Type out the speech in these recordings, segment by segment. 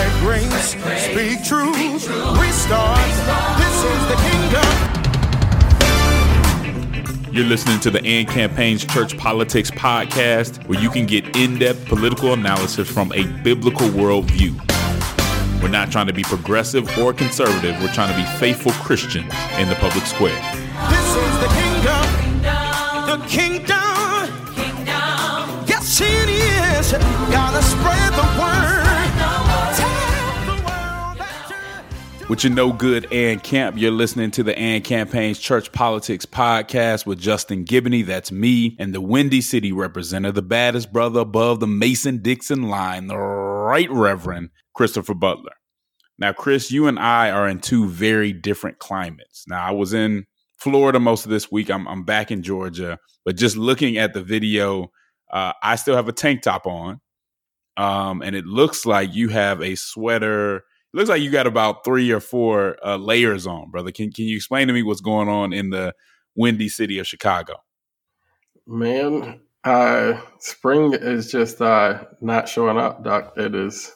Spread grace, speak truth, restart. This is the kingdom. You're listening to the AND Campaign's Church Politics Podcast, where you can get in depth political analysis from a biblical worldview. We're not trying to be progressive or conservative, we're trying to be faithful Christians in the public square. This is the kingdom, the kingdom. Yes, it is. Gotta spread the word. With your no good and camp, you're listening to the AND Campaign's Church Politics Podcast with Justin Giboney, that's me, and the Windy City representative, the baddest brother above the Mason Dixon line, the Right Reverend Christopher Butler. Now, Chris, you and I are in two very different climates. Now, I was in Florida most of this week. I'm, I'm back in Georgia, but just looking at the video, uh, I still have a tank top on. Um, and it looks like you have a sweater looks like you got about three or four uh, layers on, brother. Can can you explain to me what's going on in the windy city of Chicago? Man, uh, spring is just uh, not showing up, Doc. It is.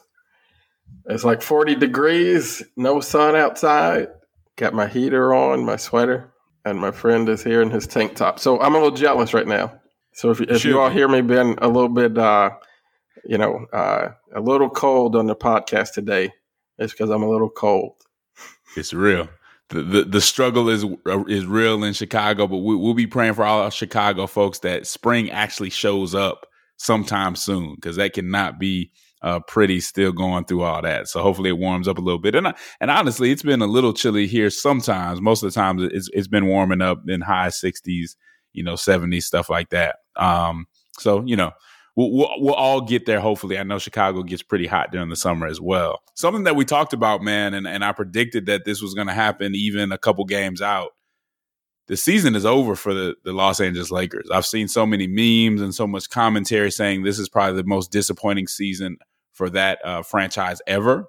It's like 40 degrees, no sun outside. Got my heater on, my sweater, and my friend is here in his tank top. So I'm a little jealous right now. So if, if you all hear me being a little bit, uh, you know, uh, a little cold on the podcast today, it's because I'm a little cold. It's real. The, the, the struggle is is real in Chicago, but we, will be praying for all our Chicago folks that spring actually shows up sometime soon because that cannot be uh, pretty still going through all that. So hopefully it warms up a little bit. And and honestly, it's been a little chilly here sometimes. Most of the times it's it's been warming up in high 60s, you know, 70s stuff like that. Um, so you know, we'll, we'll, we'll all get there. Hopefully, I know Chicago gets pretty hot during the summer as well. Something that we talked about, man, and, and I predicted that this was going to happen even a couple games out. The season is over for the, the Los Angeles Lakers. I've seen so many memes and so much commentary saying this is probably the most disappointing season for that uh, franchise ever.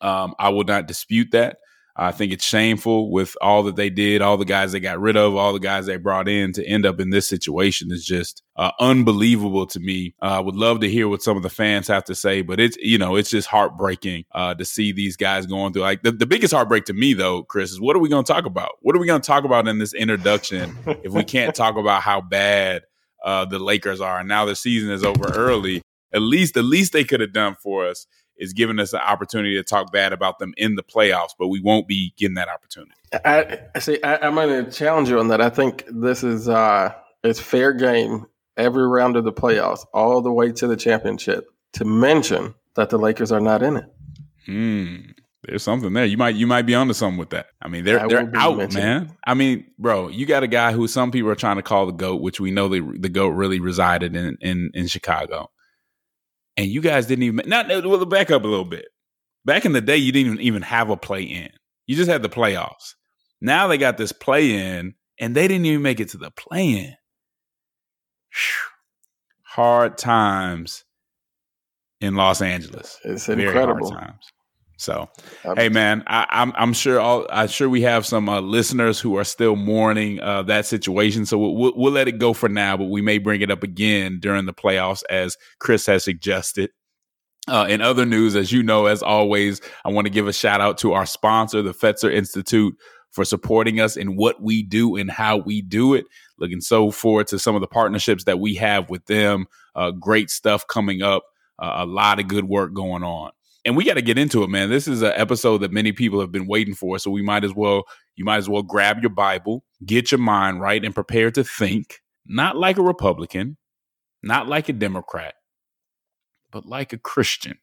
Um, I would not dispute that. I think it's shameful with all that they did, all the guys they got rid of, all the guys they brought in to end up in this situation is just uh, unbelievable to me. Uh, I would love to hear what some of the fans have to say, but it's you know it's just heartbreaking uh, to see these guys going through. Like the, the biggest heartbreak to me though, Chris, is what are we going to talk about? What are we going to talk about in this introduction if we can't talk about how bad uh, the Lakers are? And now the season is over early. At least the least they could have done for us is giving us an opportunity to talk bad about them in the playoffs, but we won't be getting that opportunity. I, I see. I, am going to challenge you on that. I think this is uh, it's fair game every round of the playoffs, all the way to the championship. To mention that the Lakers are not in it. Hmm. There's something there. You might you might be onto something with that. I mean, they're they're out, mentioned. man. I mean, bro, you got a guy who some people are trying to call the goat, which we know the the goat really resided in in in Chicago and you guys didn't even not uh, well back up a little bit. Back in the day, you didn't even have a play in. You just had the playoffs. Now they got this play in, and they didn't even make it to the play in. Hard times in Los Angeles. It's Very incredible. times. So, um, hey man, I, am I'm, I'm sure all I'm sure we have some uh, listeners who are still mourning uh, that situation. So we'll, we'll, we'll let it go for now, but we may bring it up again during the playoffs, as Chris has suggested. Uh, in other news, as you know, as always, I want to give a shout out to our sponsor, the Fetzer Institute, for supporting us in what we do and how we do it. Looking so forward to some of the partnerships that we have with them. Uh, great stuff coming up. Uh, a lot of good work going on and we got to get into it, man. This is an episode that many people have been waiting for, so we might as well you might as well grab your Bible, get your mind right, and prepare to think not like a Republican, not like a Democrat, but like a Christian.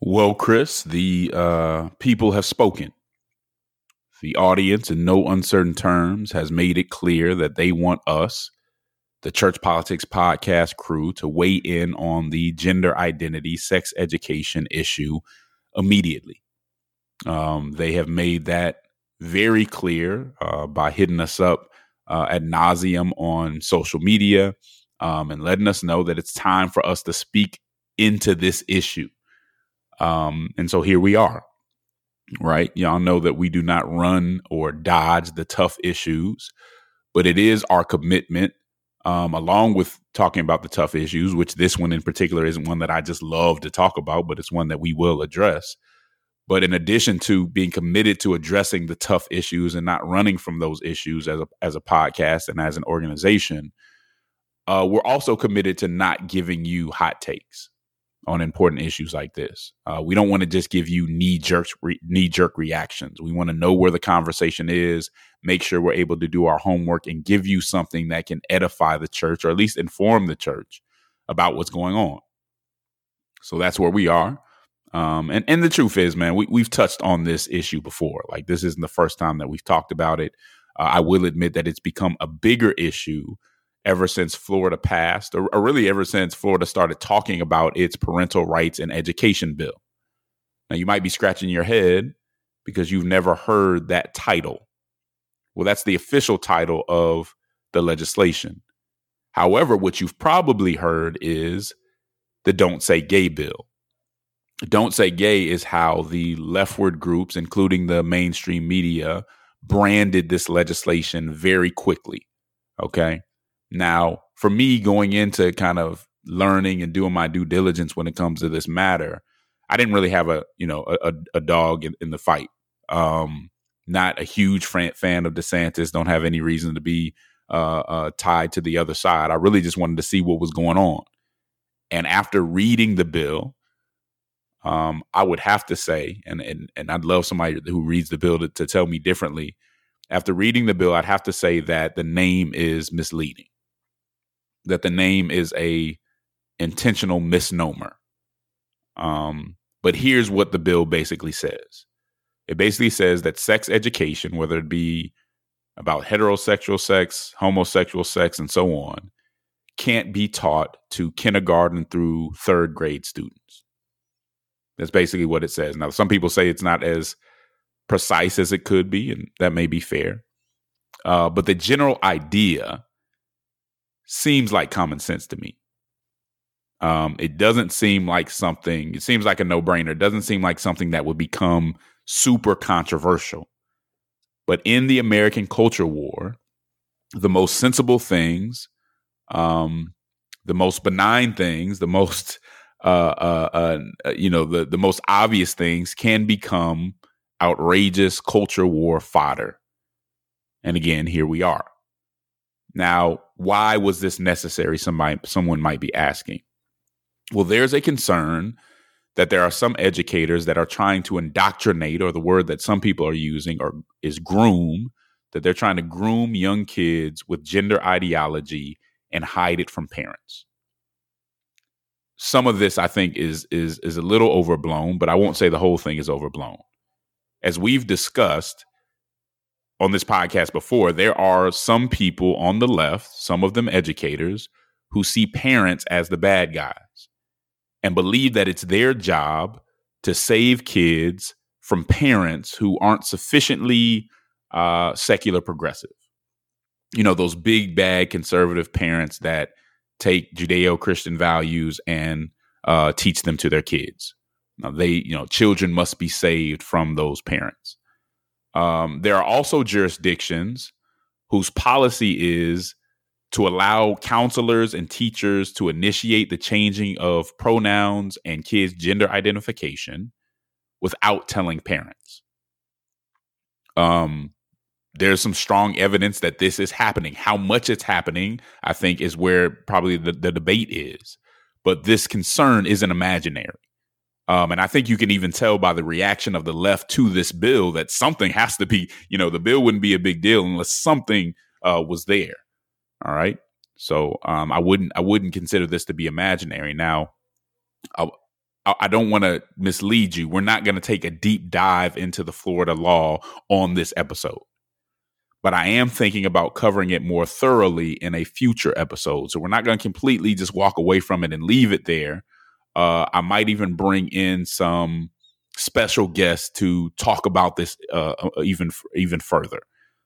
Well, Chris, the uh, people have spoken. The audience, in no uncertain terms, has made it clear that they want us the Church Politics Podcast crew to weigh in on the gender identity, sex education issue immediately. Um, they have made that very clear uh, by hitting us up uh, ad nauseum on social media um, and letting us know that it's time for us to speak into this issue. Um, and so here we are, right? Y'all know that we do not run or dodge the tough issues, but it is our commitment um, along with talking about the tough issues, which this one in particular isn't one that I just love to talk about, but it's one that we will address. But in addition to being committed to addressing the tough issues and not running from those issues as a as a podcast and as an organization, uh, we're also committed to not giving you hot takes on important issues like this. Uh, we don't want to just give you knee jerk re- knee jerk reactions. We want to know where the conversation is, make sure we're able to do our homework, and give you something that can edify the church or at least inform the church about what's going on. So that's where we are. Um, and and the truth is, man, we we've touched on this issue before. Like this isn't the first time that we've talked about it. Uh, I will admit that it's become a bigger issue ever since Florida passed, or, or, really ever since Florida started talking about its parental rights and education bill. Now, you might be scratching your head because you've never heard that title. Well, that's the official title of the legislation. However, what you've probably heard is the Don't Say Gay bill. Don't Say Gay is how the leftward groups, including the mainstream media, branded this legislation very quickly. Okay. Now, for me going into kind of learning and doing my due diligence when it comes to this matter, I didn't really have a you know a, a dog in, in, the fight. Um, not a huge fan of DeSantis. Don't have any reason to be uh, uh, tied to the other side. I really just wanted to see what was going on. And after reading the bill, um, I would have to say, and and and I'd love somebody who reads the bill to, to tell me differently. After reading the bill, I'd have to say that the name is misleading that the name is a intentional misnomer. Um, but here's what the bill basically says. It basically says that sex education, whether it be about heterosexual sex, homosexual sex, and so on, can't be taught to kindergarten through third grade students. That's basically what it says. Now, some people say it's not as precise as it could be, and that may be fair. Uh, but the general idea seems like common sense to me. Um, it doesn't seem like something, it seems like a no brainer. It doesn't seem like something that would become super controversial. But in the American culture war, the most sensible things, um, the most benign things, the most, uh, uh, uh, you know, the, the most obvious things can become outrageous culture war fodder. And again, here we are. Now, why was this necessary? Somebody, someone might be asking. Well, there's a concern that there are some educators that are trying to indoctrinate, or the word that some people are using, or is groom, that they're trying to groom young kids with gender ideology and hide it from parents. Some of this, I think, is is is a little overblown, but I won't say the whole thing is overblown. As we've discussed, on this podcast before, there are some people on the left, some of them educators, who see parents as the bad guys and believe that it's their job to save kids from parents who aren't sufficiently uh, secular progressive. You know, those big bad conservative parents that take Judeo Christian values and uh, teach them to their kids. Now, they, you know, children must be saved from those parents. Um, there are also jurisdictions whose policy is to allow counselors and teachers to initiate the changing of pronouns and kids' gender identification without telling parents. Um, there's some strong evidence that this is happening. How much it's happening, I think, is where probably the, the debate is. But this concern isn't imaginary. Um, and I think you can even tell by the reaction of the left to this bill that something has to be, you know, the bill wouldn't be a big deal unless something uh, was there. All right. So um, I wouldn't I wouldn't consider this to be imaginary. Now, I, I don't want to mislead you. We're not going to take a deep dive into the Florida law on this episode, but I am thinking about covering it more thoroughly in a future episode. So we're not going to completely just walk away from it and leave it there. Uh, I might even bring in some special guests to talk about this uh, uh, even even further.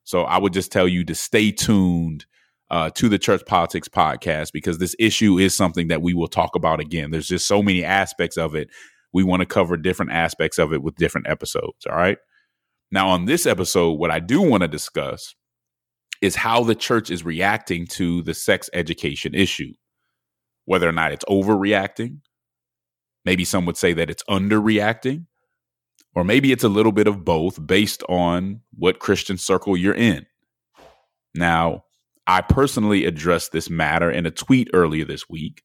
So I would just tell you to stay tuned uh, to the Church Politics podcast because this issue is something that we will talk about again. There's just so many aspects of it. We want to cover different aspects of it with different episodes. All right. Now, on this episode, what I do want to discuss is how the church is reacting to the sex education issue. Whether or not it's overreacting, maybe some would say that it's underreacting, or maybe it's a little bit of both based on what Christian circle you're in. Now, I personally addressed this matter in a tweet earlier this week.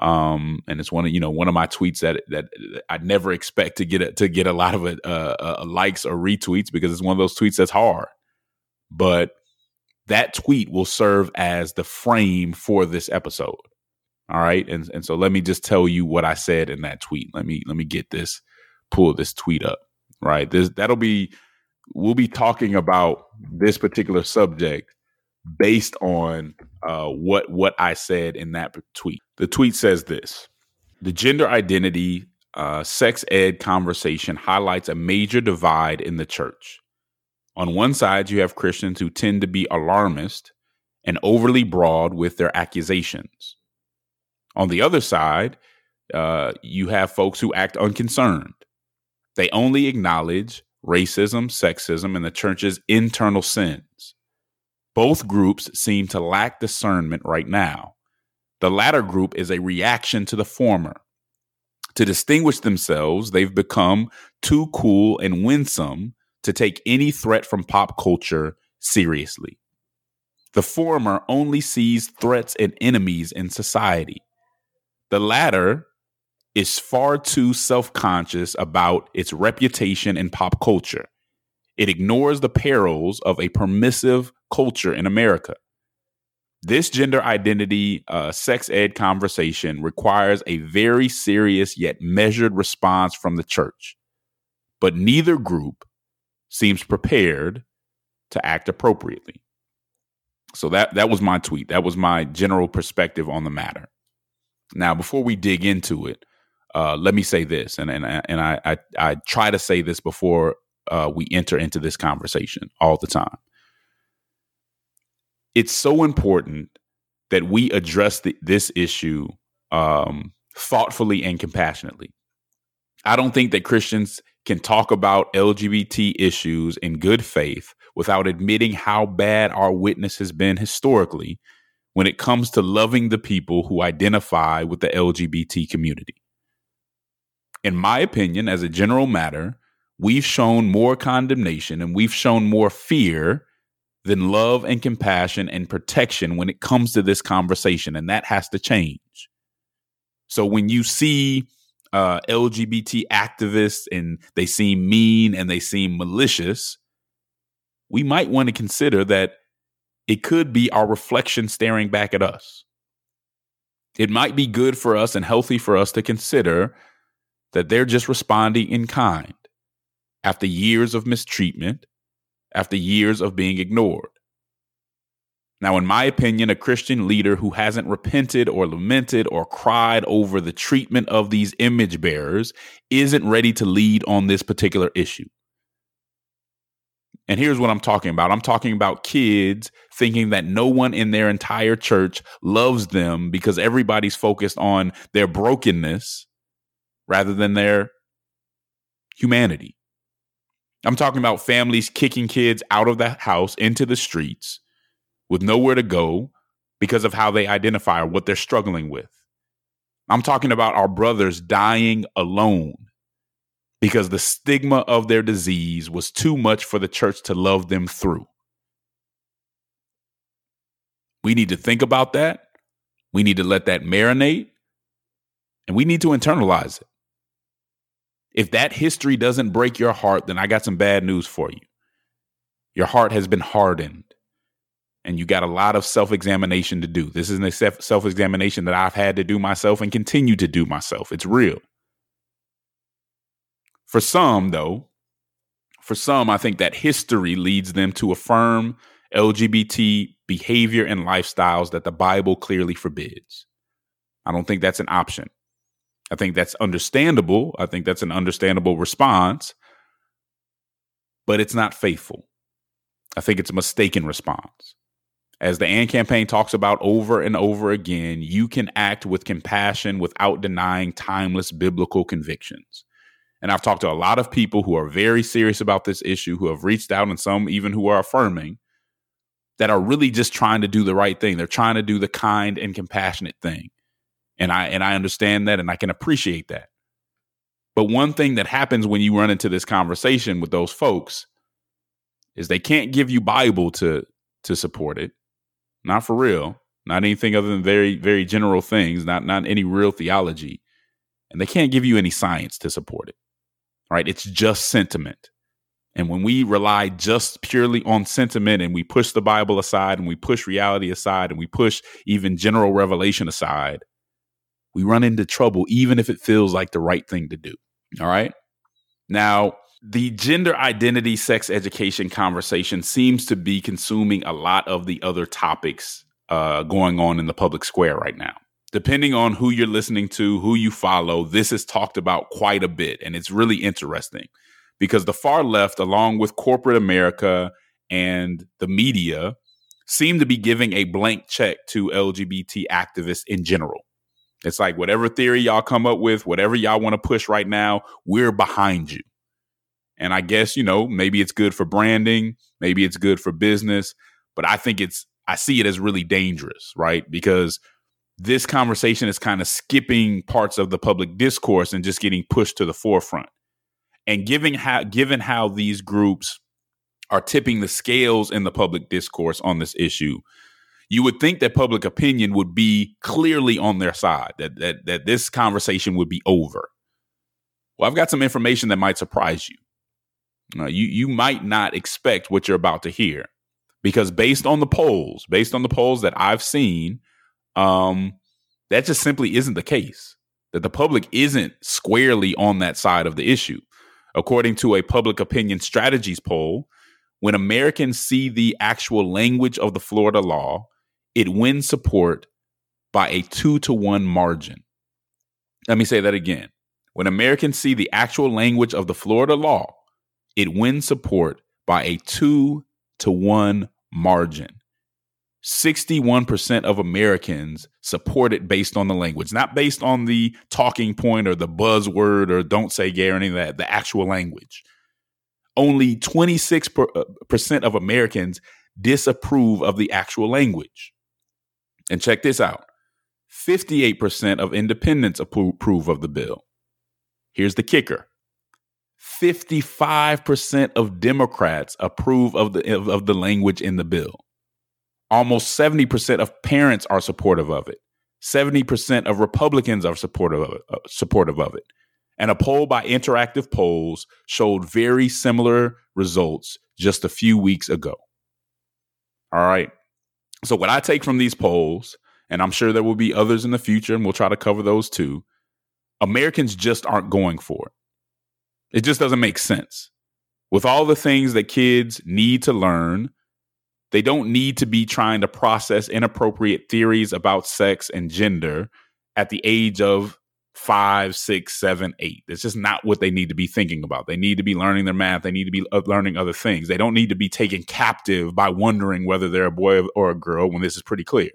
Um, and it's one of you know one of my tweets that that I never expect to get a, to get a lot of uh, uh, likes or retweets because it's one of those tweets that's hard. But that tweet will serve as the frame for this episode. All right. And and so let me just tell you what I said in that tweet. Let me let me get this, pull this tweet up. Right. This that'll be we'll be talking about this particular subject based on uh, what what I said in that tweet. The tweet says this: the gender identity uh, sex ed conversation highlights a major divide in the church. On one side, you have Christians who tend to be alarmist and overly broad with their accusations. On the other side, uh, you have folks who act unconcerned. They only acknowledge racism, sexism, and the church's internal sins. Both groups seem to lack discernment right now. The latter group is a reaction to the former. To distinguish themselves, they've become too cool and winsome to take any threat from pop culture seriously. The former only sees threats and enemies in society. The latter is far too self conscious about its reputation in pop culture. It ignores the perils of a permissive culture in America. This gender identity uh, sex ed conversation requires a very serious yet measured response from the church. But neither group seems prepared to act appropriately. So that that was my tweet. That was my general perspective on the matter. Now, before we dig into it, uh, let me say this, and and and I I, I try to say this before uh, we enter into this conversation all the time. It's so important that we address the, this issue um, thoughtfully and compassionately. I don't think that Christians can talk about LGBT issues in good faith without admitting how bad our witness has been historically when it comes to loving the people who identify with the LGBT community. In my opinion, as a general matter, we've shown more condemnation and we've shown more fear than love and compassion and protection when it comes to this conversation. And that has to change. So when you see uh, LGBT activists and they seem mean and they seem malicious, we might want to consider that it could be our reflection staring back at us. It might be good for us and healthy for us to consider that they're just responding in kind after years of mistreatment, after years of being ignored. Now, in my opinion, a Christian leader who hasn't repented or lamented or cried over the treatment of these image bearers isn't ready to lead on this particular issue. And here's what I'm talking about I'm talking about kids thinking that no one in their entire church loves them because everybody's focused on their brokenness rather than their humanity. I'm talking about families kicking kids out of the house into the streets with nowhere to go because of how they identify or what they're struggling with. I'm talking about our brothers dying alone because the stigma of their disease was too much for the church to love them through. We need to think about that. We need to let that marinate and we need to internalize it. If that history doesn't break your heart, then I got some bad news for you. Your heart has been hardened and you got a lot of self examination to do. This is a self examination that I've had to do myself and continue to do myself. It's real. For some, though, for some, I think that history leads them to affirm LGBT behavior and lifestyles that the Bible clearly forbids. I don't think that's an option. I think that's understandable. I think that's an understandable response, but it's not faithful. I think it's a mistaken response. As the AND campaign talks about over and over again, you can act with compassion without denying timeless biblical convictions. And I've talked to a lot of people who are very serious about this issue, who have reached out, and some even who are affirming that are really just trying to do the right thing. They're trying to do the kind and compassionate thing. And I and I understand that and I can appreciate that. But one thing that happens when you run into this conversation with those folks is they can't give you Bible to to support it. Not for real. Not anything other than very, very general things, not not any real theology. And they can't give you any science to support it. Right? It's just sentiment. And when we rely just purely on sentiment and we push the Bible aside and we push reality aside and we push even general revelation aside, we run into trouble, even if it feels like the right thing to do. All right. Now, the gender identity, sex education conversation seems to be consuming a lot of the other topics uh, going on in the public square right now. Depending on who you're listening to, who you follow, this is talked about quite a bit. And it's really interesting because the far left, along with corporate America and the media, seem to be giving a blank check to LGBT activists in general. It's like whatever theory y'all come up with, whatever y'all want to push right now, we're behind you. And I guess, you know, maybe it's good for branding, maybe it's good for business, but I think it's, I see it as really dangerous, right? Because this conversation is kind of skipping parts of the public discourse and just getting pushed to the forefront. And given how, given how these groups are tipping the scales in the public discourse on this issue, you would think that public opinion would be clearly on their side, that that that this conversation would be over. Well, I've got some information that might surprise you. Uh, you you might not expect what you're about to hear because based on the polls, based on the polls that I've seen, um, that just simply isn't the case. That the public isn't squarely on that side of the issue. According to a public opinion strategies poll, when Americans see the actual language of the Florida law, it wins support by a two to one margin. Let me say that again. When Americans see the actual language of the Florida law, it wins support by a two to one margin. 61% of Americans support it based on the language, not based on the talking point or the buzzword or don't say gay or any of that, the actual language. Only 26% uh, of Americans disapprove of the actual language. And check this out 58% of independents approve of the bill. Here's the kicker 55% of Democrats approve of the, of the language in the bill. Almost 70% of parents are supportive of it. 70% of Republicans are supportive of it, uh, supportive of it. And a poll by Interactive Polls showed very similar results just a few weeks ago. All right. So, what I take from these polls, and I'm sure there will be others in the future, and we'll try to cover those too, Americans just aren't going for it. It just doesn't make sense. With all the things that kids need to learn, they don't need to be trying to process inappropriate theories about sex and gender at the age of five, six, seven, eight. It's just not what they need to be thinking about. They need to be learning their math. They need to be uh, learning other things. They don't need to be taken captive by wondering whether they're a boy or a girl when this is pretty clear,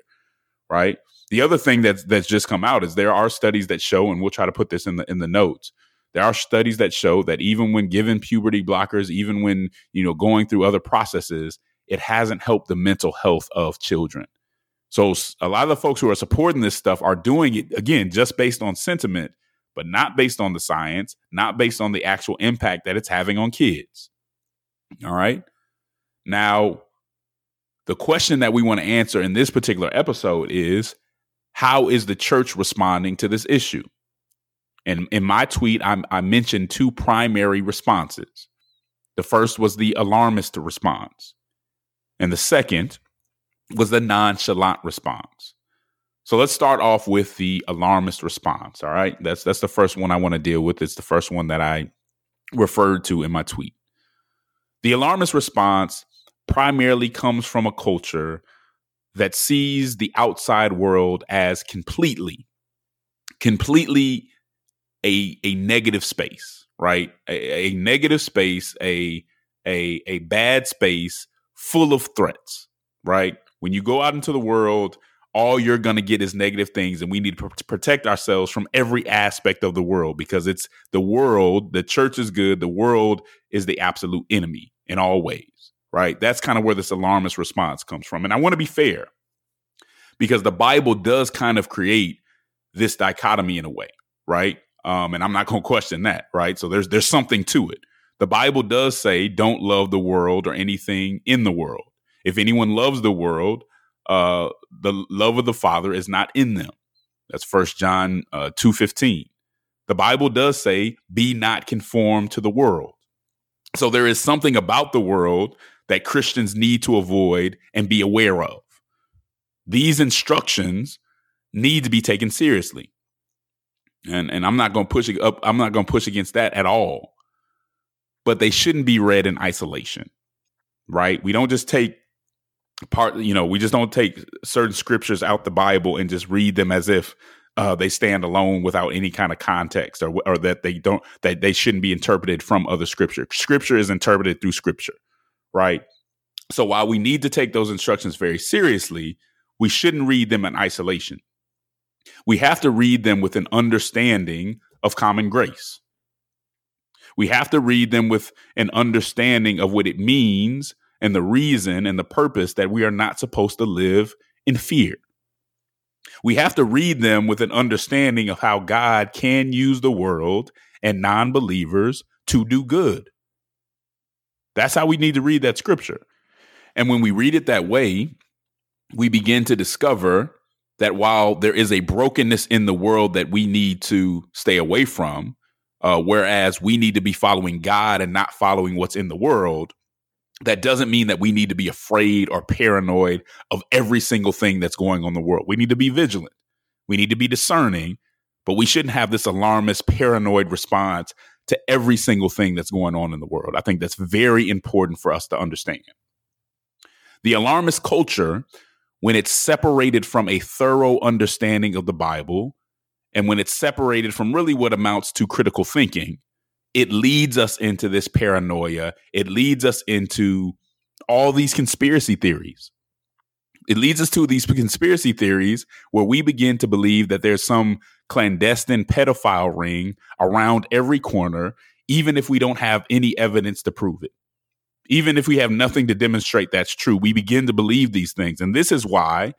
right? The other thing that's that's just come out is there are studies that show, and we'll try to put this in the in the notes. There are studies that show that even when given puberty blockers, even when you know going through other processes, it hasn't helped the mental health of children. So a lot of the folks who are supporting this stuff are doing it again just based on sentiment, but not based on the science, not based on the actual impact that it's having on kids. All right. Now, the question that we want to answer in this particular episode is how is the church responding to this issue? And in my tweet, I, I mentioned two primary responses. The first was the alarmist response, and the second was the nonchalant response. So let's start off with the alarmist response. All right. That's that's the first one I want to deal with. It's the first one that I referred to in my tweet. The alarmist response primarily comes from a culture that sees the outside world as completely, completely a, a negative space, right? A, a negative space, a, a, a bad space full of threats, right? When you go out into the world, all you're going to get is negative things and we need to protect ourselves from every aspect of the world because it's the world the church is good the world is the absolute enemy in all ways right? That's kind of where this alarmist response comes from. And I want to be fair because the Bible does kind of create this dichotomy in a way, right? Um, and I'm not going to question that, right? So there's there's something to it. The Bible does say, "Don't love the world or anything in the world." If anyone loves the world, uh, the love of the Father is not in them. That's First John uh, two fifteen. The Bible does say, "Be not conformed to the world." So there is something about the world that Christians need to avoid and be aware of. These instructions need to be taken seriously. And and I'm not going to push up I'm not going to push against that at all. But they shouldn't be read in isolation. Right? We don't just take part you know, we just don't take certain scriptures out the Bible and just read them as if uh, they stand alone without any kind of context or, or that they don't that they shouldn't be interpreted from other scripture scripture is interpreted through scripture right so while we need to take those instructions very seriously we shouldn't read them in isolation we have to read them with an understanding of common grace we have to read them with an understanding of what it means and the reason and the purpose that we are not supposed to live in fear we have to read them with an understanding of how God can use the world and non believers to do good. That's how we need to read that scripture. And when we read it that way, we begin to discover that while there is a brokenness in the world that we need to stay away from, uh, whereas we need to be following God and not following what's in the world, that doesn't mean that we need to be afraid or paranoid of every single thing that's going on in the world. We need to be vigilant. We need to be discerning, but we shouldn't have this alarmist, paranoid response to every single thing that's going on in the world. I think that's very important for us to understand. The alarmist culture, when it's separated from a thorough understanding of the Bible, and when it's separated from really what amounts to critical thinking, it leads us into this paranoia. It leads us into all these conspiracy theories. It leads us to these conspiracy theories where we begin to believe that there's some clandestine pedophile ring around every corner, even if we don't have any evidence to prove it. Even if we have nothing to demonstrate that's true, we begin to believe these things. And this is why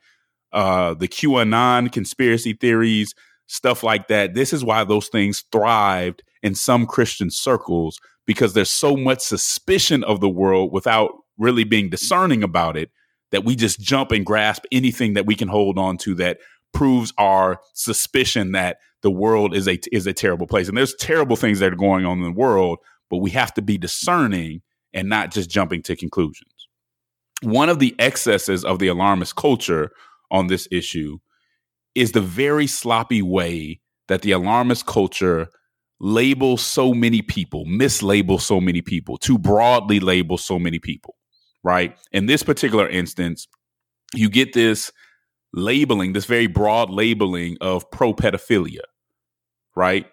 uh, the QAnon conspiracy theories, stuff like that, this is why those things thrived in some Christian circles because there's so much suspicion of the world without really being discerning about it that we just jump and grasp anything that we can hold on to that proves our suspicion that the world is a is a terrible place. And there's terrible things that are going on in the world but we have to be discerning and not just jumping to conclusions. One of the excesses of the alarmist culture on this issue is the very sloppy way that the alarmist culture labels so many people, mislabel so many people, too broadly label so many people, right? In this particular instance, you get this labeling, this very broad labeling of pro pedophilia, right?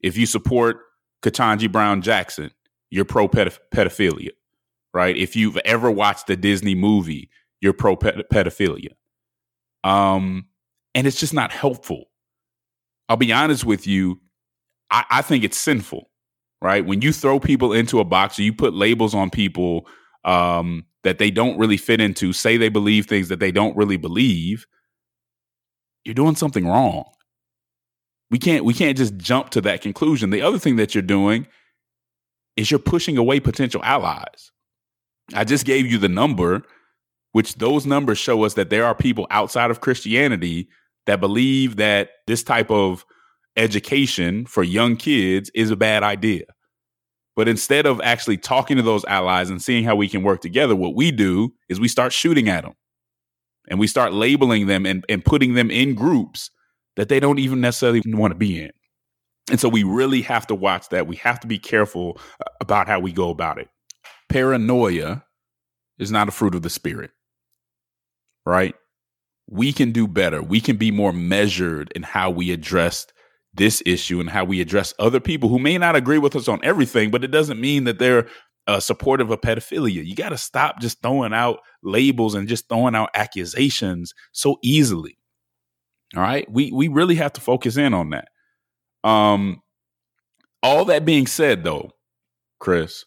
If you support Ketanji Brown Jackson, you're pro pedophilia, right? If you've ever watched a Disney movie, you're pro pedophilia. Um, and it's just not helpful. I'll be honest with you, I, I think it's sinful, right? When you throw people into a box or you put labels on people um, that they don't really fit into, say they believe things that they don't really believe, you're doing something wrong. We can't we can't just jump to that conclusion. The other thing that you're doing is you're pushing away potential allies. I just gave you the number, which those numbers show us that there are people outside of Christianity that believe that this type of education for young kids is a bad idea. But instead of actually talking to those allies and seeing how we can work together, what we do is we start shooting at them and we start labeling them and, and putting them in groups that they don't even necessarily want to be in. And so we really have to watch that. We have to be careful about how we go about it. Paranoia is not a fruit of the spirit, right? We can do better. We can be more measured in how we address this issue and how we address other people who may not agree with us on everything, but it doesn't mean that they're uh, supportive of pedophilia. You got to stop just throwing out labels and just throwing out accusations so easily. All right, we we really have to focus in on that. Um, all that being said, though, Chris,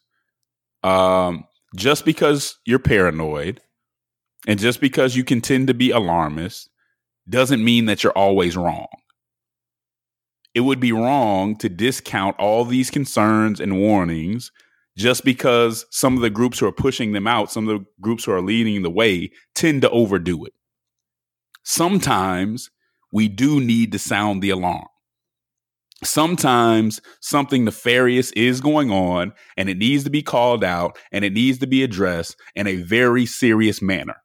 um, just because you're paranoid and just because you can tend to be alarmist doesn't mean that you're always wrong. It would be wrong to discount all these concerns and warnings just because some of the groups who are pushing them out, some of the groups who are leading the way, tend to overdo it. Sometimes we do need to sound the alarm. Sometimes something nefarious is going on and it needs to be called out and it needs to be addressed in a very serious manner.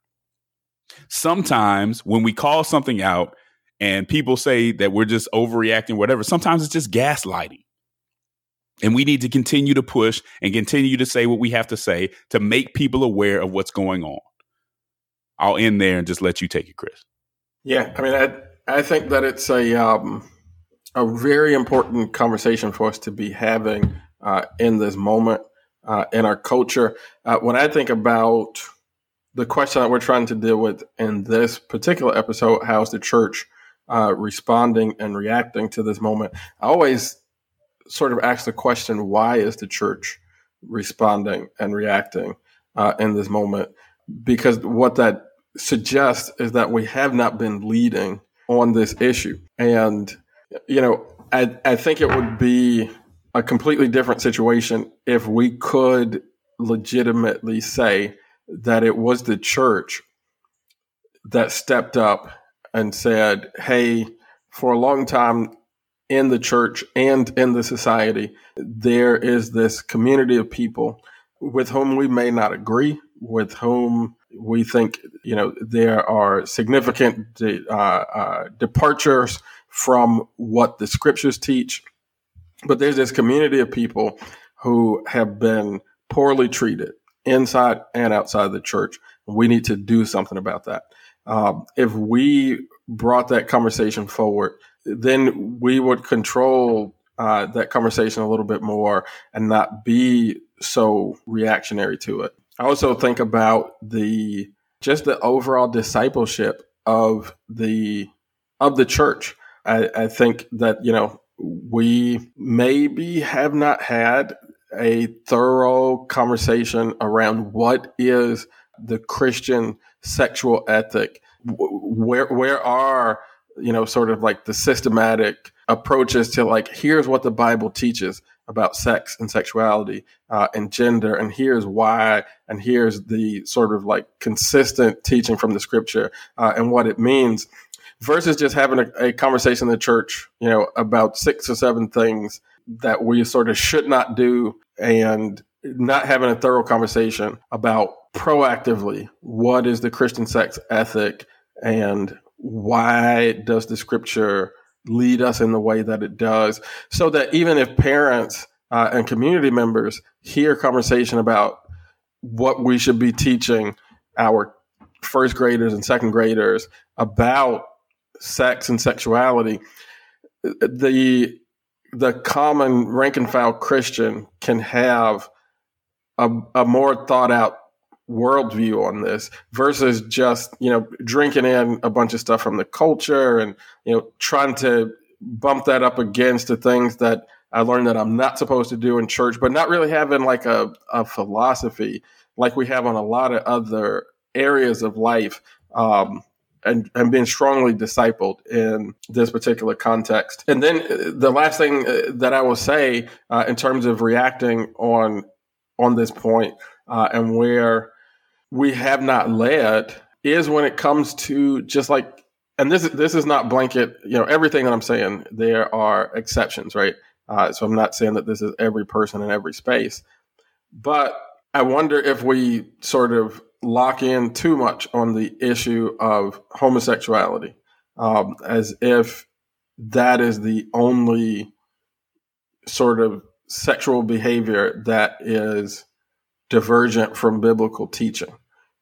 Sometimes when we call something out and people say that we're just overreacting, whatever, sometimes it's just gaslighting. And we need to continue to push and continue to say what we have to say to make people aware of what's going on. I'll end there and just let you take it, Chris. Yeah, I mean, I I think that it's a um, a very important conversation for us to be having uh, in this moment uh, in our culture. Uh, when I think about the question that we're trying to deal with in this particular episode, how's the church uh, responding and reacting to this moment? I always sort of ask the question, why is the church responding and reacting uh, in this moment? Because what that suggests is that we have not been leading on this issue. And, you know, I, I think it would be a completely different situation if we could legitimately say that it was the church that stepped up and said, hey, for a long time in the church and in the society, there is this community of people with whom we may not agree, with whom we think you know there are significant de- uh, uh, departures from what the scriptures teach, but there's this community of people who have been poorly treated inside and outside the church. We need to do something about that. Um, if we brought that conversation forward, then we would control uh, that conversation a little bit more and not be so reactionary to it. I also think about the just the overall discipleship of the of the church. I, I think that you know we maybe have not had a thorough conversation around what is the Christian sexual ethic. Where where are you know sort of like the systematic approaches to like here's what the Bible teaches about sex and sexuality uh, and gender, and here's why, and here's the sort of like consistent teaching from the scripture uh, and what it means, versus just having a, a conversation in the church, you know, about six or seven things that we sort of should not do and not having a thorough conversation about proactively what is the Christian sex ethic and why does the scripture lead us in the way that it does, so that even if parents uh, and community members hear conversation about what we should be teaching our first graders and second graders about sex and sexuality, the the common rank and file Christian can have a, a more thought out worldview on this versus just you know drinking in a bunch of stuff from the culture and you know trying to bump that up against the things that I learned that I'm not supposed to do in church, but not really having like a, a philosophy like we have on a lot of other areas of life. Um, and, and being strongly discipled in this particular context. And then uh, the last thing uh, that I will say uh, in terms of reacting on on this point uh, and where we have not led is when it comes to just like and this this is not blanket you know everything that i'm saying there are exceptions right uh, so i'm not saying that this is every person in every space but i wonder if we sort of lock in too much on the issue of homosexuality um, as if that is the only sort of sexual behavior that is divergent from biblical teaching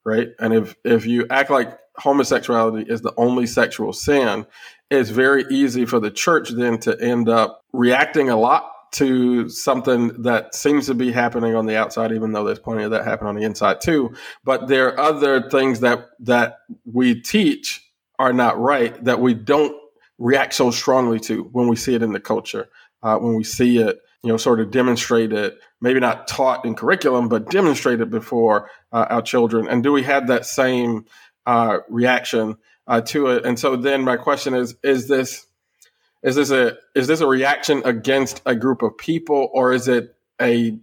right? And if if you act like homosexuality is the only sexual sin, it's very easy for the church then to end up reacting a lot to something that seems to be happening on the outside, even though there's plenty of that happening on the inside too. But there are other things that that we teach are not right that we don't react so strongly to when we see it in the culture, uh, when we see it you know, sort of demonstrated, maybe not taught in curriculum, but demonstrated before uh, our children? And do we have that same uh, reaction uh, to it? And so then my question is: Is this is this a is this a reaction against a group of people, or is it a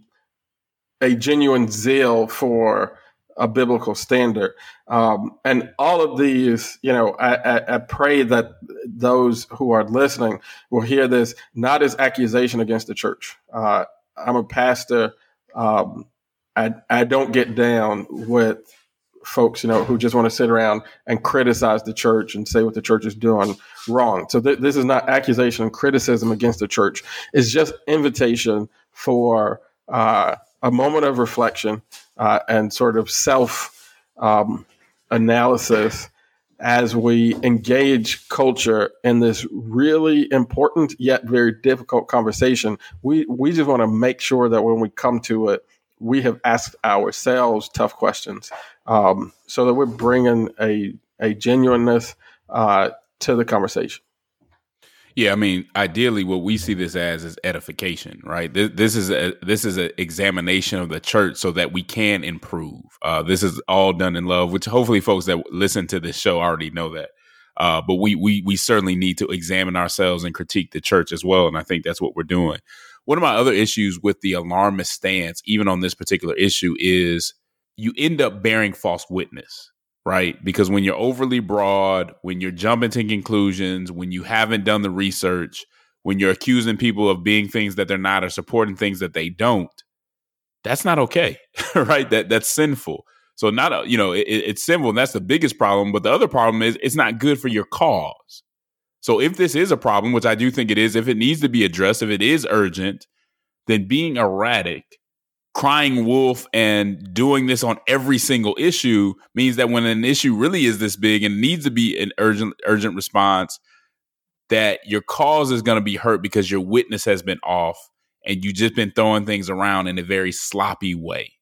a genuine zeal for a biblical standard. Um, and all of these, you know, I, I, I, pray that those who are listening will hear this not as accusation against the church. Uh, I'm a pastor. Um, I, I don't get down with folks, you know, who just want to sit around and criticize the church and say what the church is doing wrong. So th- this is not accusation and criticism against the church. It's just invitation for uh, a moment of reflection uh, and sort of self um, analysis as we engage culture in this really important yet very difficult conversation. We we just want to make sure that when we come to it, we have asked ourselves tough questions, um, so that we're bringing a a genuineness uh, to the conversation. Yeah, I mean, ideally, what we see this as is edification, right? This, this is a this is an examination of the church so that we can improve. Uh, this is all done in love, which hopefully folks that listen to this show already know that. Uh, but we we we certainly need to examine ourselves and critique the church as well, and I think that's what we're doing. One of my other issues with the alarmist stance, even on this particular issue, is you end up bearing false witness right? Because when you're overly broad, when you're jumping to conclusions, when you haven't done the research, when you're accusing people of being things that they're not or supporting things that they don't, that's not okay, right? That that's sinful. So not you know it, it's sinful, and that's the biggest problem. But the other problem is it's not good for your cause. So if this is a problem, which I do think it is, if it needs to be addressed, if it is urgent, then being erratic crying wolf and doing this on every single issue means that when an issue really is this big and needs to be an urgent urgent response that your cause is going to be hurt because your witness has been off and you've just been throwing things around in a very sloppy way.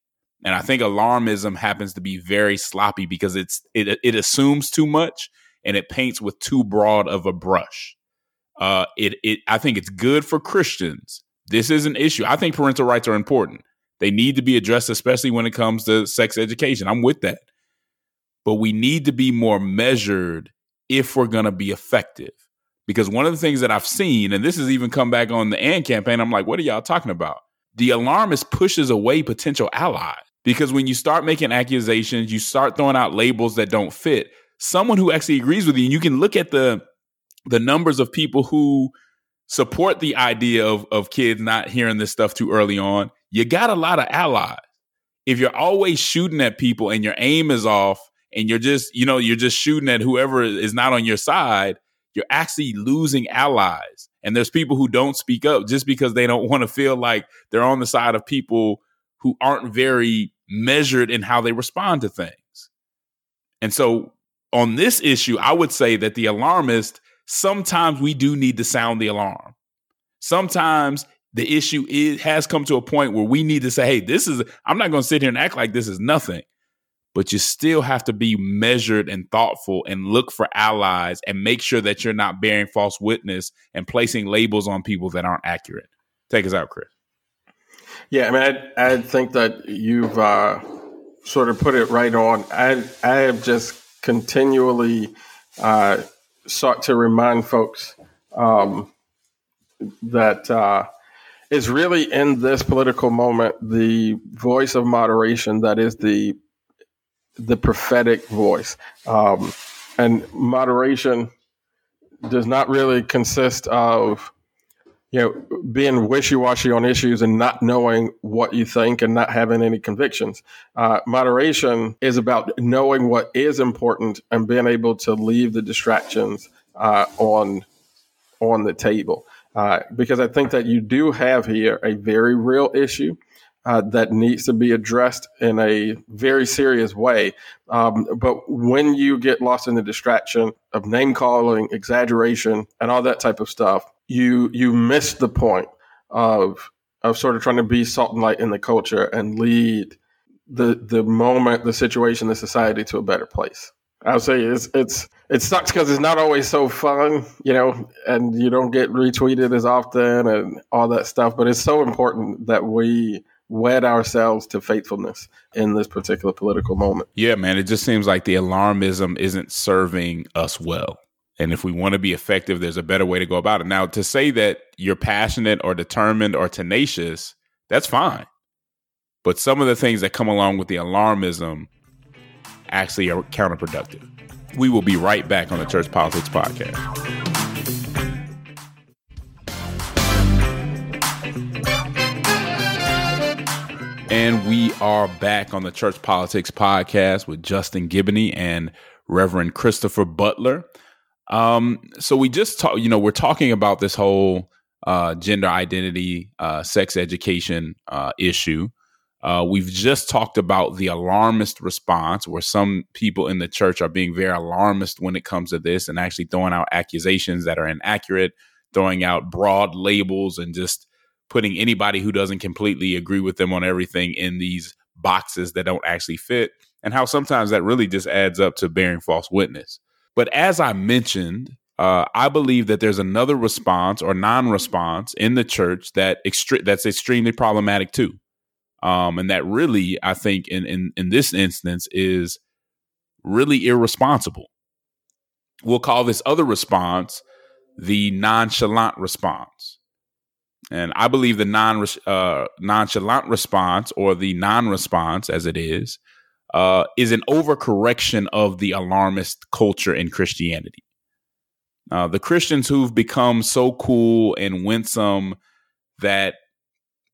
And i think alarmism happens to be very sloppy because it's it, it assumes too much and it paints with too broad of a brush. Uh it it i think it's good for christians. This is an issue. I think parental rights are important they need to be addressed, especially when it comes to sex education. I'm with that. But we need to be more measured if we're going to be effective. Because one of the things that I've seen, and this has even come back on the AND campaign, I'm like, what are y'all talking about? The alarmist pushes away potential allies. Because when you start making accusations, you start throwing out labels that don't fit. Someone who actually agrees with you, and you can look at the the numbers of people who support the idea of, of kids not hearing this stuff too early on you got a lot of allies. If you're always shooting at people and your aim is off and you're just, you know, you're just shooting at whoever is not on your side, you're actually losing allies. And there's people who don't speak up just because they don't want to feel like they're on the side of people who aren't very measured in how they respond to things. And so on this issue, I would say that the alarmist, sometimes we do need to sound the alarm. Sometimes the issue is has come to a point where we need to say, hey, this is I'm not going to sit here and act like this is nothing. But you still have to be measured and thoughtful and look for allies and make sure that you're not bearing false witness and placing labels on people that aren't accurate. Take us out, Chris. Yeah, I mean, I, I think that you've uh, sort of put it right on. I I have just continually uh, sought to remind folks um, that uh, is really in this political moment the voice of moderation that is the the prophetic voice. Um, and moderation does not really consist of you know being wishy-washy on issues and not knowing what you think and not having any convictions. Uh, moderation is about knowing what is important and being able to leave the distractions uh, on on the table uh, because I think that you do have here a very real issue uh, that needs to be addressed in a very serious way. Um, but when you get lost in the distraction of name calling, exaggeration, and all that type of stuff, you you miss the point of of sort of trying to be salt and light in the culture and lead the the moment, the situation, the society to a better place. I would say it's it's it sucks because it's not always so fun, you know, and you don't get retweeted as often and all that stuff. But it's so important that we wed ourselves to faithfulness in this particular political moment. Yeah, man. It just seems like the alarmism isn't serving us well. And if we want to be effective, there's a better way to go about it. Now, to say that you're passionate or determined or tenacious, that's fine. But some of the things that come along with the alarmism actually are counterproductive. We will be right back on the Church Politics Podcast. And we are back on the Church Politics Podcast with Justin Giboney and Reverend Christopher Butler. Um, so we just talk, you know, we're talking about this whole uh, gender identity, uh, sex education uh, issue. Uh, we've just talked about the alarmist response, where some people in the church are being very alarmist when it comes to this and actually throwing out accusations that are inaccurate, throwing out broad labels, and just putting anybody who doesn't completely agree with them on everything in these boxes that don't actually fit, and how sometimes that really just adds up to bearing false witness. But as I mentioned, uh, I believe that there's another response or non-response in the church that extre- that's extremely problematic too. Um, and that really, I think, in, in in this instance, is really irresponsible. We'll call this other response the nonchalant response. And I believe the non uh, nonchalant response, or the non-response, as it is, uh, is an overcorrection of the alarmist culture in Christianity. Uh, the Christians who've become so cool and winsome that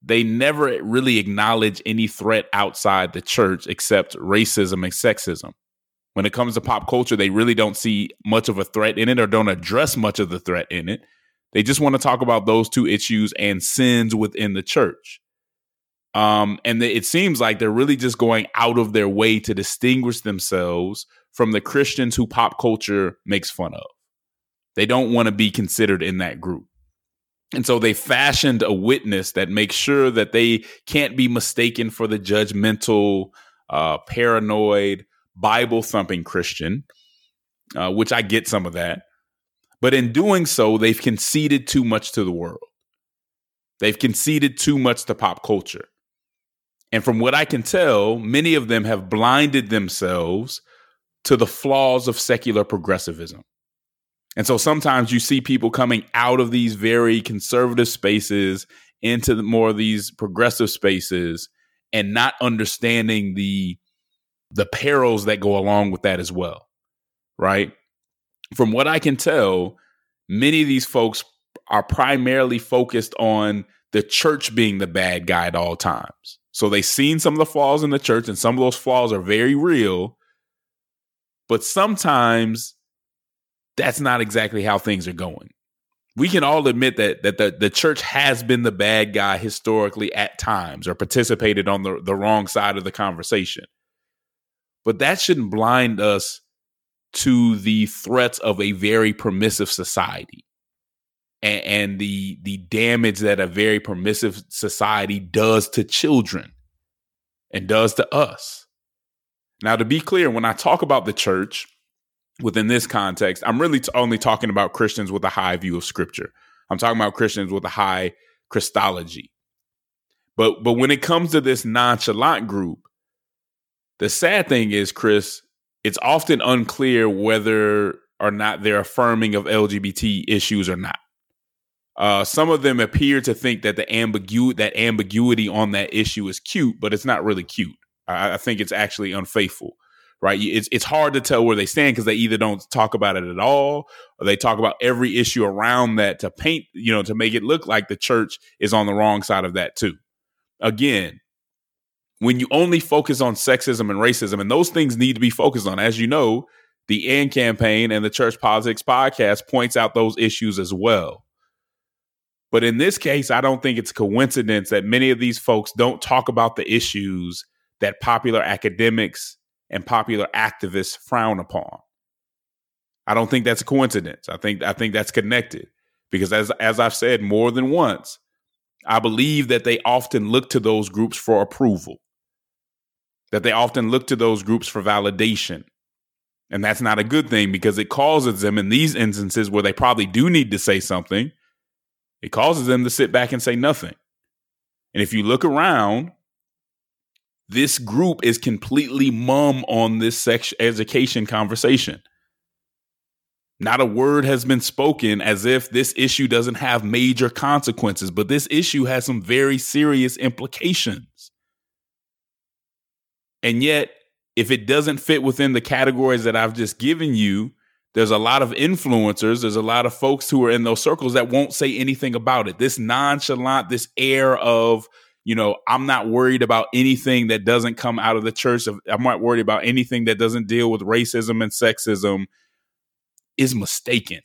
they never really acknowledge any threat outside the church except racism and sexism. When it comes to pop culture, they really don't see much of a threat in it or don't address much of the threat in it. They just want to talk about those two issues and sins within the church. Um, and it seems like they're really just going out of their way to distinguish themselves from the Christians who pop culture makes fun of. They don't want to be considered in that group. And so they fashioned a witness that makes sure that they can't be mistaken for the judgmental, uh, paranoid, Bible thumping Christian, uh, which I get some of that. But in doing so, they've conceded too much to the world. They've conceded too much to pop culture. And from what I can tell, many of them have blinded themselves to the flaws of secular progressivism. And so sometimes you see people coming out of these very conservative spaces into more of these progressive spaces and not understanding the the perils that go along with that as well. Right? From what I can tell, many of these folks are primarily focused on the church being the bad guy at all times. So they've seen some of the flaws in the church, and some of those flaws are very real. But sometimes that's not exactly how things are going. We can all admit that that the, the church has been the bad guy historically at times or participated on the, the wrong side of the conversation. But that shouldn't blind us to the threats of a very permissive society and, and the the damage that a very permissive society does to children and does to us. Now, to be clear, when I talk about the church, within this context, I'm really t- only talking about Christians with a high view of Scripture. I'm talking about Christians with a high Christology. But but when it comes to this nonchalant group, the sad thing is, Chris, it's often unclear whether or not they're affirming of LGBT issues or not. Uh, some of them appear to think that the ambiguity that ambiguity on that issue is cute, but it's not really cute. I, I think it's actually unfaithful right? It's it's hard to tell where they stand because they either don't talk about it at all, or they talk about every issue around that to paint, you know, to make it look like the church is on the wrong side of that too. Again, when you only focus on sexism and racism, and those things need to be focused on, as you know, the AND campaign and the Church Politics podcast points out those issues as well. But in this case, I don't think it's coincidence that many of these folks don't talk about the issues that popular academics and popular activists frown upon. I don't think that's a coincidence. I think I think that's connected because as as I've said more than once, I believe that they often look to those groups for approval. That they often look to those groups for validation. And that's not a good thing because it causes them in these instances where they probably do need to say something, it causes them to sit back and say nothing. And if you look around, this group is completely mum on this sex education conversation. Not a word has been spoken as if this issue doesn't have major consequences, but this issue has some very serious implications. And yet, if it doesn't fit within the categories that I've just given you, there's a lot of influencers, there's a lot of folks who are in those circles that won't say anything about it. This nonchalant, this air of, you know, I'm not worried about anything that doesn't come out of the church. I'm not worried about anything that doesn't deal with racism and sexism is mistaken.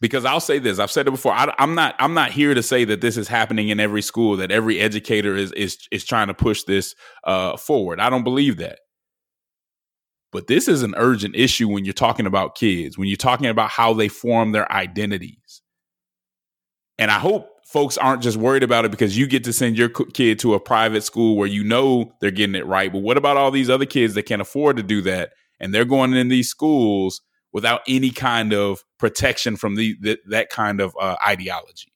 Because I'll say this, I've said it before. I, am not, I'm not here to say that this is happening in every school, that every educator is is is trying to push this uh, forward. I don't believe that. But this is an urgent issue when you're talking about kids, when you're talking about how they form their identities. And I hope folks aren't just worried about it because you get to send your kid to a private school where you know they're getting it right. But what about all these other kids that can't afford to do that? And they're going in these schools without any kind of protection from the, the that kind of uh, ideology.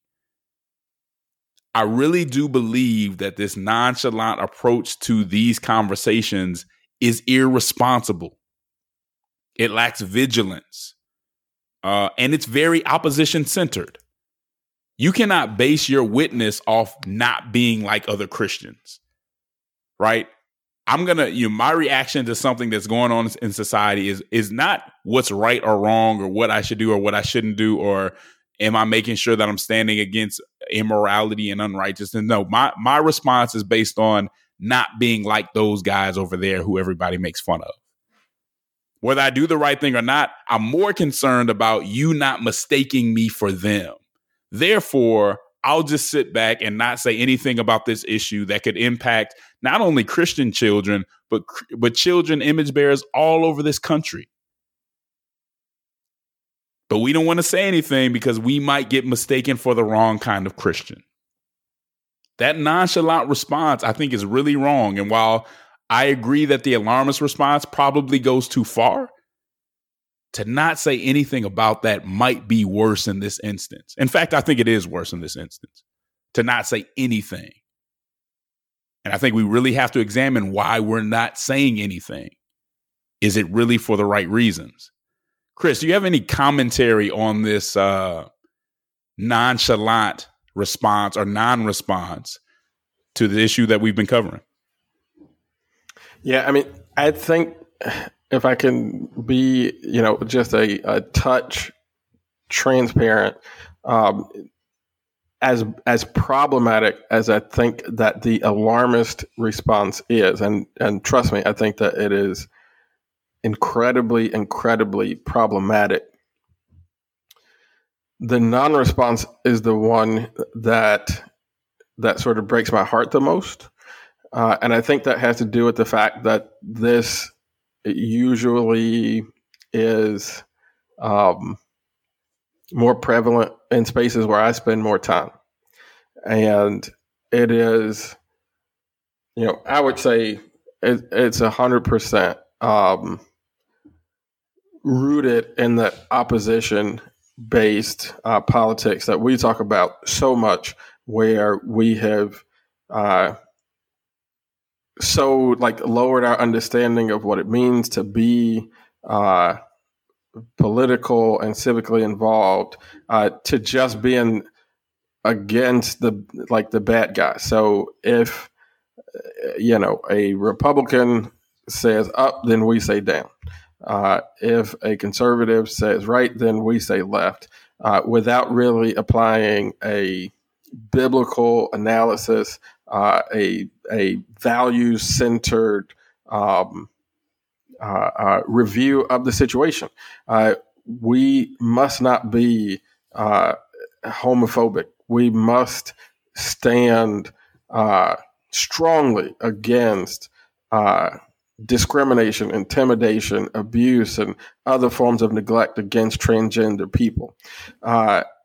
I really do believe that this nonchalant approach to these conversations is irresponsible. It lacks vigilance. Uh, and it's very opposition centered. You cannot base your witness off not being like other Christians, right? I'm gonna, you know, my reaction to something that's going on in society is is not what's right or wrong or what I should do or what I shouldn't do or am I making sure that I'm standing against immorality and unrighteousness? No, my my response is based on not being like those guys over there who everybody makes fun of. Whether I do the right thing or not, I'm more concerned about you not mistaking me for them. Therefore, I'll just sit back and not say anything about this issue that could impact not only Christian children, but but children image bearers all over this country. But we don't want to say anything because we might get mistaken for the wrong kind of Christian. That nonchalant response, I think, is really wrong. And while I agree that the alarmist response probably goes too far, to not say anything about that might be worse in this instance. In fact, I think it is worse in this instance to not say anything. And I think we really have to examine why we're not saying anything. Is it really for the right reasons? Chris, do you have any commentary on this uh, nonchalant response or non response to the issue that we've been covering? Yeah, I mean, I think if I can be, you know, just a, a touch transparent, um, as as problematic as I think that the alarmist response is, and and trust me, I think that it is incredibly, incredibly problematic. The non-response is the one that that sort of breaks my heart the most, uh, and I think that has to do with the fact that this it usually is um, more prevalent in spaces where I spend more time. And it is, you know, I would say it, it's a hundred percent um, rooted in the opposition based uh, politics that we talk about so much, where we have uh, so like lowered our understanding of what it means to be uh, political and civically involved uh, to just being against the like the bad guy. So if you know a Republican says up, then we say down. Uh, if a conservative says right, then we say left, uh, without really applying a biblical analysis uh, a a values centered um, uh, uh, review of the situation. Uh, we must not be uh, homophobic. We must stand uh, strongly against discrimination, intimidation, abuse, and other forms of neglect against transgender people.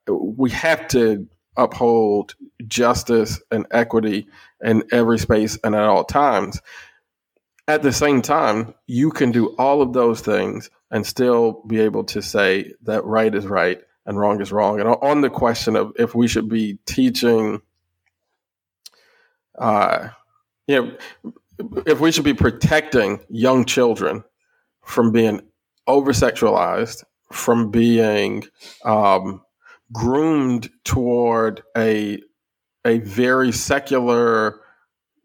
we have to uphold justice and equity in every space and at all times. at the same time, you can do all of those things and still be able to say that right is right and wrong is wrong. And on the question of if we should be teaching, uh, you know, if we should be protecting young children from being over sexualized, from being um, groomed toward a a very secular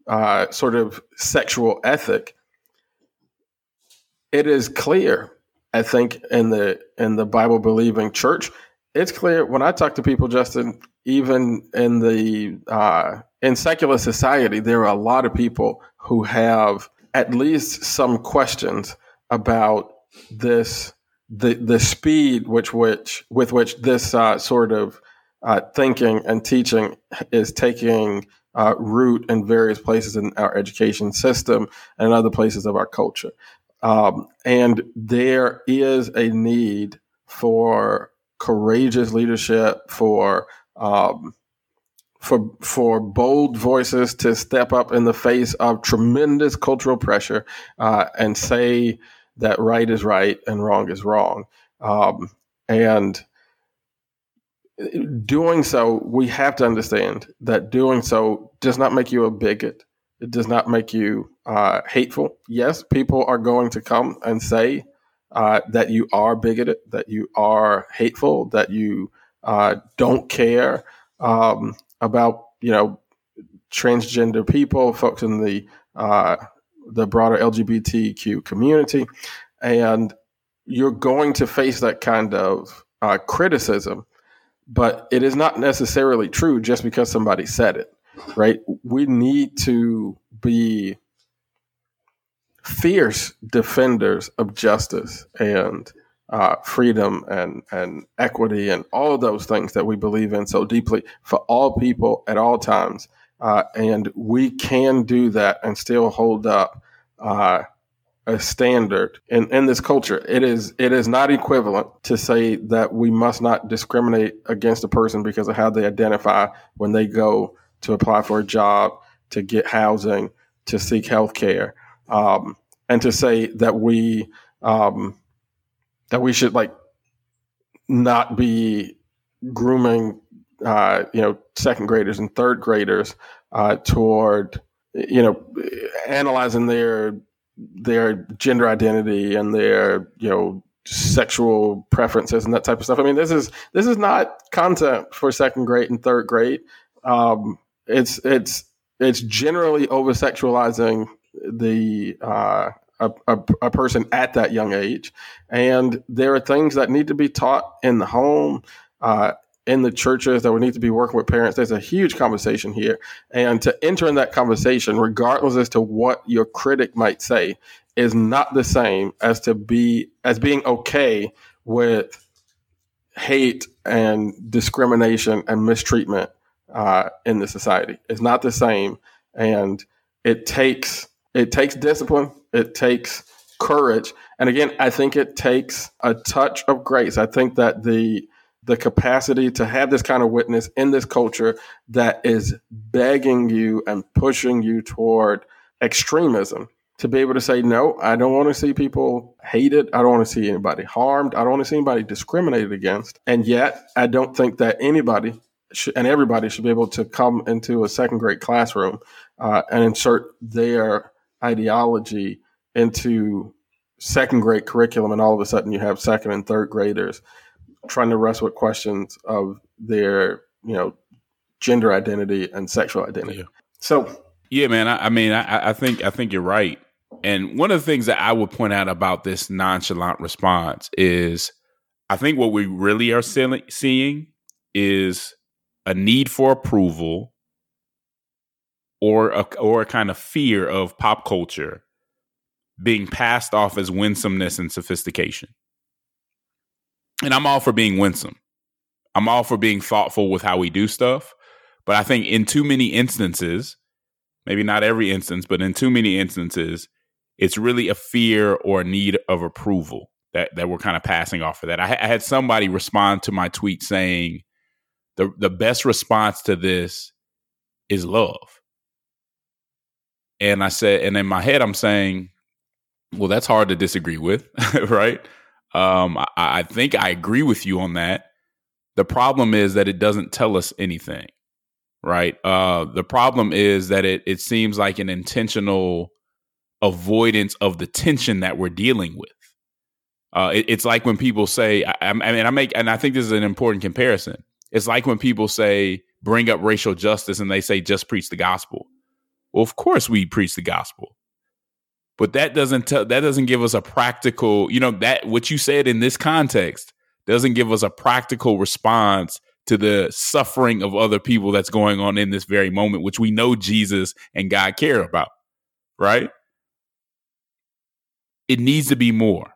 uh, sort of sexual ethic, it is clear. I think in the in the Bible believing church, it's clear when I talk to people, Justin. Even in the uh, in secular society, there are a lot of people who have at least some questions about this the the speed which which with which this uh, sort of uh, thinking and teaching is taking uh, root in various places in our education system and other places of our culture. Um, and there is a need for courageous leadership, for um, for for bold voices to step up in the face of tremendous cultural pressure uh, and say that right is right and wrong is wrong. Um, and doing so, we have to understand that doing so does not make you a bigot. It does not make you uh, hateful. Yes, people are going to come and say uh, that you are bigoted, that you are hateful, that you uh, don't care um, about you know transgender people, folks in the uh, the broader LGBTQ community, and you're going to face that kind of uh, criticism but it is not necessarily true just because somebody said it, right? We need to be fierce defenders of justice and uh, freedom and, and equity and all those things that we believe in so deeply for all people at all times. Uh, and we can do that and still hold up uh, a standard in, in this culture. It is it is not equivalent to say that we must not discriminate against a person because of how they identify when they go to apply for a job, to get housing, to seek health care, um, and to say that we um, that we should like not be grooming uh, you know second graders and third graders uh, toward you know analyzing their their gender identity and their you know sexual preferences and that type of stuff. I mean, this is this is not content for second grade and third grade. Um, it's it's it's generally over sexualizing the uh, a, a, a, person at that young age, and there are things that need to be taught in the home. Uh, in the churches that we need to be working with parents. There's a huge conversation here. And to enter in that conversation, regardless as to what your critic might say, is not the same as to be as being okay with hate and discrimination and mistreatment uh, in the society. It's not the same. And it takes it takes discipline, it takes courage. And again, I think it takes a touch of grace. I think that the the capacity to have this kind of witness in this culture that is begging you and pushing you toward extremism to be able to say no i don't want to see people hated. I don't want to see anybody harmed. I don't want to see anybody discriminated against. And yet i don't think that anybody and everybody should be able to come into a second grade classroom uh, and insert their ideology into second grade curriculum and all of a sudden you have second and third graders trying to wrestle with questions of their, you know, gender identity and sexual identity. Yeah. So, yeah, man. I, I mean, I, I, think I think you're right. And one of the things that I would point out about this nonchalant response is, I think what we really are seeing is a need for approval or a, or a kind of fear of pop culture being passed off as winsomeness and sophistication. And I'm all for being winsome. I'm all for being thoughtful with how we do stuff. But I think in too many instances, maybe not every instance, but in too many instances, it's really a fear or a need of approval that, that we're kind of passing off for that. I, I had somebody respond to my tweet saying the, the best response to this is love. And I said, and in my head, I'm saying, Well, that's hard to disagree with, right? Um, I, I think I agree with you on that. The problem is that it doesn't tell us anything, right? Uh, the problem is that it it seems like an intentional avoidance of the tension that we're dealing with. Uh, it, it's like when people say, I, I mean, I make, and I think this is an important comparison. It's like when people say, bring up racial justice and they say, just preach the gospel. Well, of course we preach the gospel. But that doesn't tell that doesn't give us a practical, you know, that what you said in this context doesn't give us a practical response to the suffering of other people that's going on in this very moment, which we know Jesus and God care about, right? It needs to be more.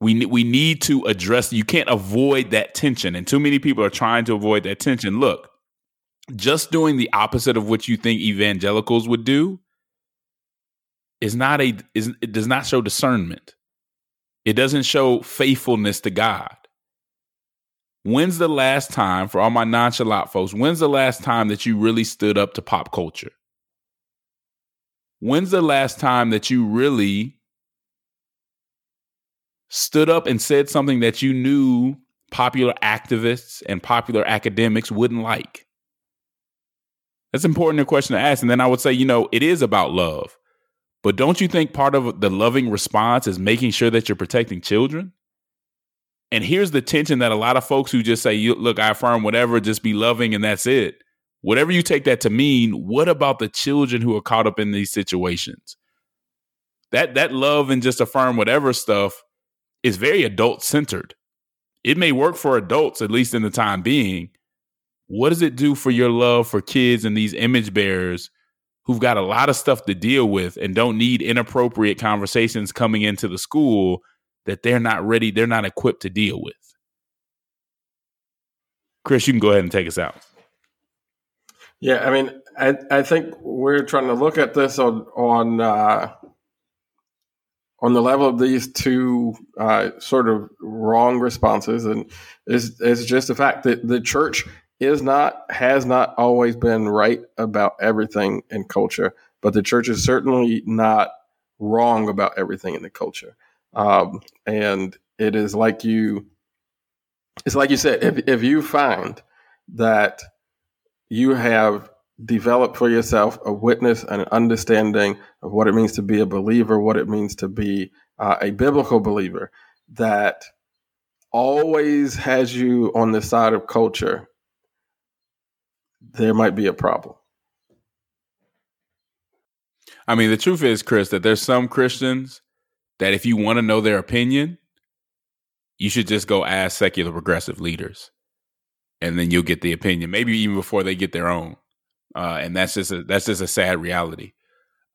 We we need to address. You can't avoid that tension, and too many people are trying to avoid that tension. Look, just doing the opposite of what you think evangelicals would do is not a is it does not show discernment. It doesn't show faithfulness to God. When's the last time, for all my nonchalant folks, when's the last time that you really stood up to pop culture? When's the last time that you really stood up and said something that you knew popular activists and popular academics wouldn't like? That's important important question to ask. And then I would say, you know, it is about love. But don't you think part of the loving response is making sure that you're protecting children? And here's the tension that a lot of folks who just say, look, I affirm whatever, just be loving and that's it. Whatever you take that to mean, what about the children who are caught up in these situations? That that love and just affirm whatever stuff is very adult centered. It may work for adults, at least in the time being. What does it do for your love for kids and these image bearers who've got a lot of stuff to deal with and don't need inappropriate conversations coming into the school that they're not ready, they're not equipped to deal with. Chris, you can go ahead and take us out. Yeah, I mean, I, I think we're trying to look at this on on uh, on the level of these two uh, sort of wrong responses, and is is just the fact that the church is not has not always been right about everything in culture, but the church is certainly not wrong about everything in the culture. Um, and it is like you, it's like you said, if if you find that you have developed for yourself a witness and an understanding of what it means to be a believer, what it means to be uh, a biblical believer, that always has you on the side of culture there might be a problem. I mean, the truth is, Chris, that there's some Christians that if you want to know their opinion, you should just go ask secular progressive leaders, and then you'll get the opinion. Maybe even before they get their own, uh, and that's just a, that's just a sad reality.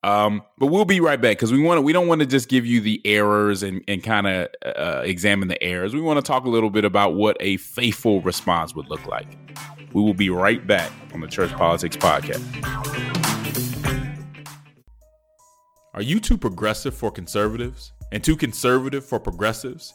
Um, but we'll be right back because we want to, we don't want to just give you the errors and, and kind of uh, examine the errors. We want to talk a little bit about what a faithful response would look like. We will be right back on the Church Politics Podcast. Are you too progressive for conservatives and too conservative for progressives?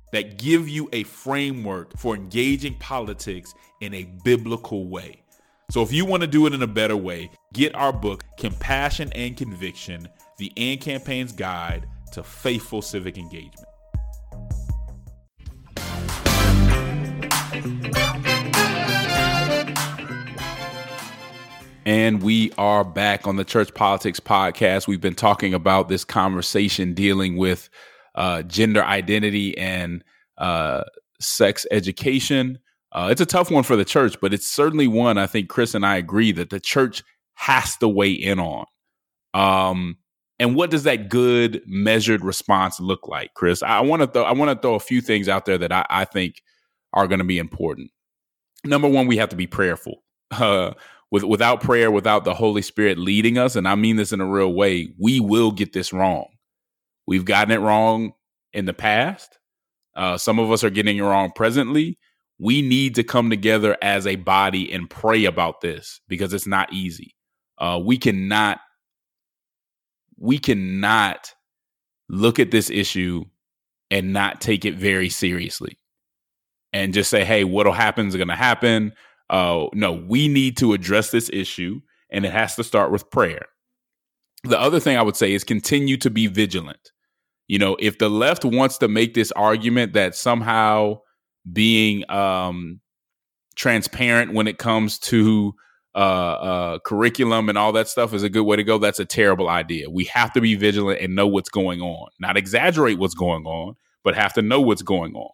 that give you a framework for engaging politics in a biblical way. So if you want to do it in a better way, get our book, Compassion and Conviction The AND Campaign's Guide to Faithful Civic Engagement. And we are back on the Church Politics Podcast. We've been talking about this conversation dealing with uh, gender identity and uh, sex education. Uh, it's a tough one for the church, but it's certainly one I think Chris and I agree that the church has to weigh in on. Um, and what does that good measured response look like, Chris? I want to throw I want to throw a few things out there that I, I think are going to be important. Number one, we have to be prayerful. Uh, with without prayer, without the Holy Spirit leading us, and I mean this in a real way, we will get this wrong. We've gotten it wrong in the past. Uh, some of us are getting it wrong presently. We need to come together as a body and pray about this because it's not easy. Uh, we cannot we cannot look at this issue and not take it very seriously and just say, hey, what'll happen is going to happen. Uh, no, we need to address this issue, and it has to start with prayer. The other thing I would say is continue to be vigilant. You know, if the left wants to make this argument that somehow being um, transparent when it comes to uh, uh, curriculum and all that stuff is a good way to go. That's a terrible idea. We have to be vigilant and know what's going on, not exaggerate what's going on, but have to know what's going on.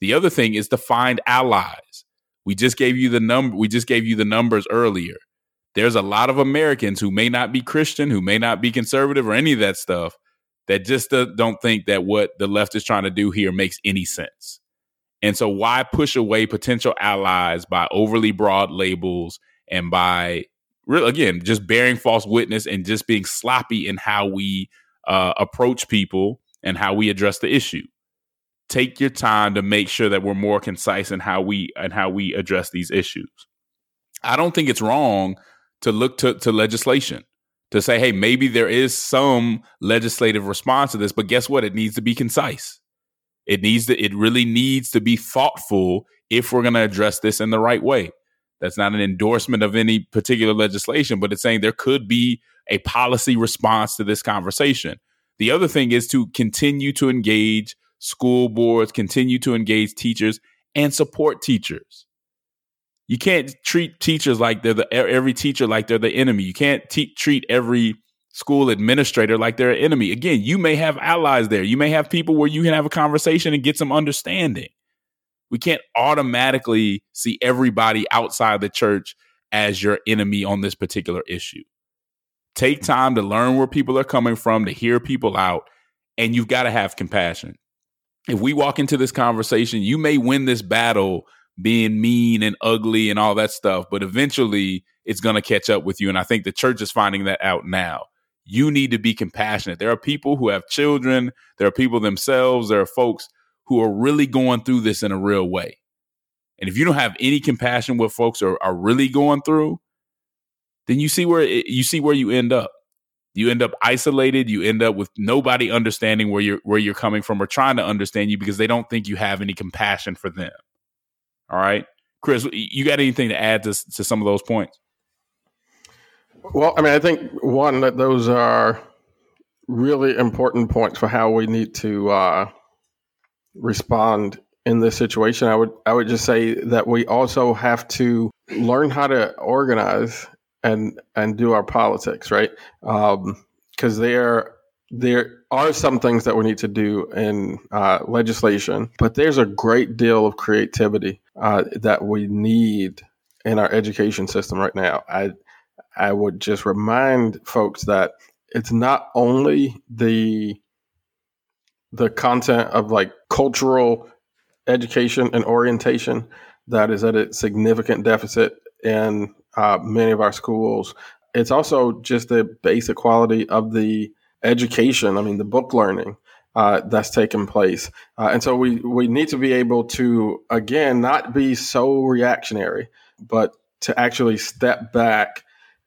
The other thing is to find allies. We just gave you the number. We just gave you the numbers earlier. There's a lot of Americans who may not be Christian, who may not be conservative or any of that stuff, that just don't think that what the left is trying to do here makes any sense. And so, why push away potential allies by overly broad labels and by again just bearing false witness and just being sloppy in how we uh, approach people and how we address the issue? Take your time to make sure that we're more concise in how we and how we address these issues. I don't think it's wrong to look to, to legislation to say hey maybe there is some legislative response to this but guess what it needs to be concise it needs to it really needs to be thoughtful if we're going to address this in the right way that's not an endorsement of any particular legislation, but it's saying there could be a policy response to this conversation. The other thing is to continue to engage school boards, continue to engage teachers, and support teachers. You can't treat teachers like they're the every teacher like they're the enemy. You can't te- treat every school administrator like they're an enemy. Again, you may have allies there. You may have people where you can have a conversation and get some understanding we can't automatically see everybody outside the church as your enemy on this particular issue. Take time to learn where people are coming from, to hear people out, and you've got to have compassion. If we walk into this conversation, you may win this battle being mean and ugly and all that stuff, but eventually it's going to catch up with you. And I think the church is finding that out now. You need to be compassionate. There are people who have children, there are people themselves, there are folks who are really going through this in a real way. And if you don't have any compassion what folks are, are really going through, then you see where it, you see where you end up. You end up isolated. You end up with nobody understanding where you're where you're coming from or trying to understand you because they don't think you have any compassion for them. All right, Chris, you got anything to add to to some of those points? Well, I mean, I think one that those are really important points for how we need to uh, respond in this situation. I would I would just say that we also have to learn how to organize and and do our politics right because um, there there are some things that we need to do in uh, legislation, but there's a great deal of creativity uh, that we need in our education system right now. I I would just remind folks that it's not only the the content of like cultural education and orientation that is at a significant deficit in uh, many of our schools. It's also just the basic quality of the education. I mean, the book learning uh, that's taking place, uh, and so we we need to be able to again not be so reactionary, but to actually step back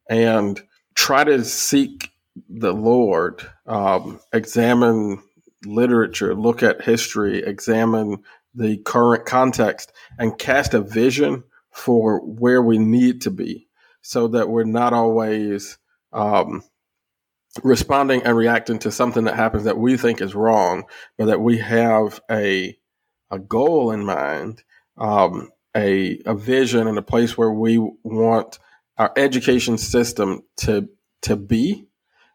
and try to seek the Lord, um, examine literature, look at history, examine the current context, and cast a vision for where we need to be so that we're not always um, responding and reacting to something that happens that we think is wrong, but that we have a, a goal in mind, um, a, a vision, and a place where we want our education system to, to be.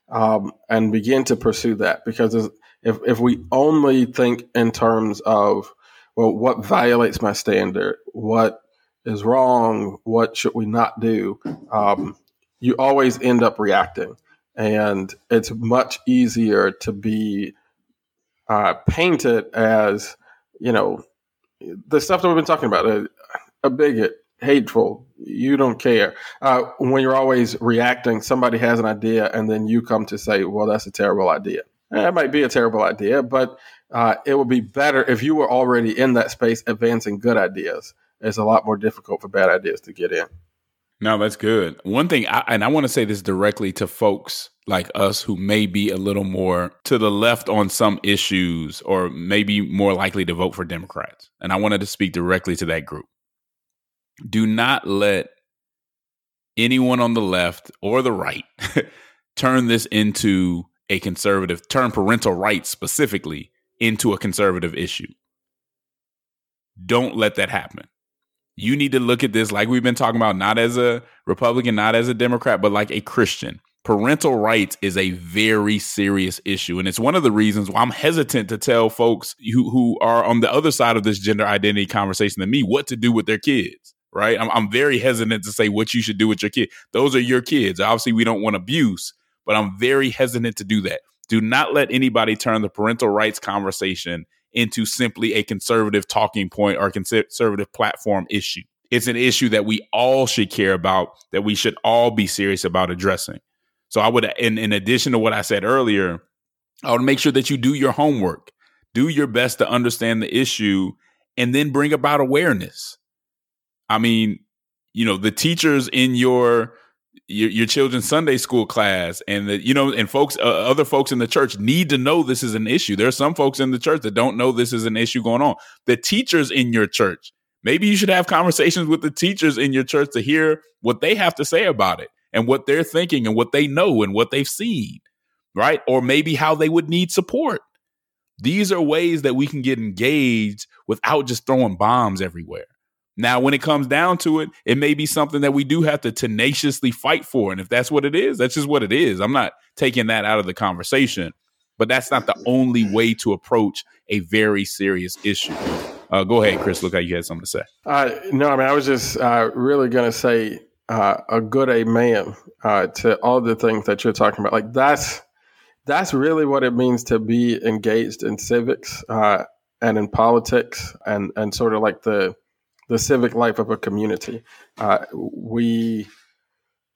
Um, and begin to pursue that because if if we only think in terms of well, what violates my standard, what is wrong, what should we not do, um, you always end up reacting. And it's much easier to be uh, painted as you know the stuff that we've been talking about a, a bigot hateful you don't care. Uh, when you're always reacting somebody has an idea and then you come to say well that's a terrible idea. It might be a terrible idea but uh, it would be better if you were already in that space advancing good ideas. It's a lot more difficult for bad ideas to get in no, that's good. One thing, I, and I want to say this directly to folks like us who may be a little more to the left on some issues or maybe more likely to vote for Democrats. And I wanted to speak directly to that group. Do not let anyone on the left or the right turn this into a conservative, turn parental rights specifically into a conservative issue. Don't let that happen you need to look at this like we've been talking about, not as a Republican, not as a Democrat, but like a Christian. Parental rights is a very serious issue. And it's one of the reasons why I'm hesitant to tell folks who, who are on the other side of this gender identity conversation than me what to do with their kids, right? I'm, I'm very hesitant to say what you should do with your kid. Those are your kids. Obviously, we don't want abuse, but I'm very hesitant to do that. Do not let anybody turn the parental rights conversation into simply a conservative talking point or conservative platform issue. It's an issue that we all should care about, that we should all be serious about addressing. So I would, in, in addition to what I said earlier, I would make sure that you do your homework, do your best to understand the issue, and then bring about awareness. I mean, you know, the teachers in your your, your children's Sunday school class and you know, and folks, uh, other folks in the church need to know this is an issue. There are some folks in the church that don't know this is an issue going on. The teachers in your church, maybe you should have conversations with the teachers in your church to hear what they have to say about it and what they're thinking and what they know and what they've seen, right? Or maybe how they would need support. These are ways that we can get engaged without just throwing bombs everywhere. Now, when it comes down to it, it may be something that we do have to tenaciously fight for. And if that's what it is, that's just what it is. I'm not taking that out of the conversation, but that's not the only way to approach a very serious issue. Uh, go ahead, Chris. Look how you had something to say. Uh, no, I mean, I was just uh, really going to say uh, a good amen uh, to all the things that you're talking about. Like that's that's really what it means to be engaged in civics uh, and in politics and and sort of like the the civic life of a community. Uh, we,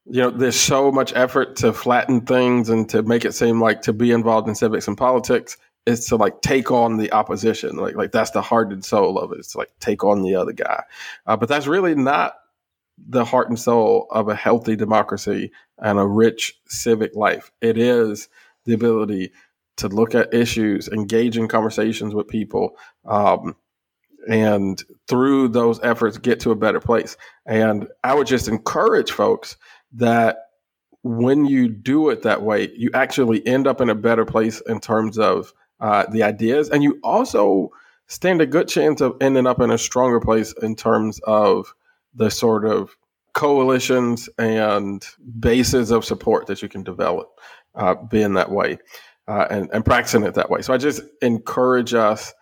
you know, there's so much effort to flatten things and to make it seem like to be involved in civics and politics is to like take on the opposition. Like, like that's the heart and soul of it. It's like take on the other guy. Uh, but that's really not the heart and soul of a healthy democracy and a rich civic life. It is the ability to look at issues, engage in conversations with people, um, and through those efforts get to a better place. And I would just encourage folks that when you do it that way, you actually end up in a better place in terms of uh, the ideas, and you also stand a good chance of ending up in a stronger place in terms of the sort of coalitions and bases of support that you can develop uh, being that way uh, and, and practicing it that way. So I just encourage us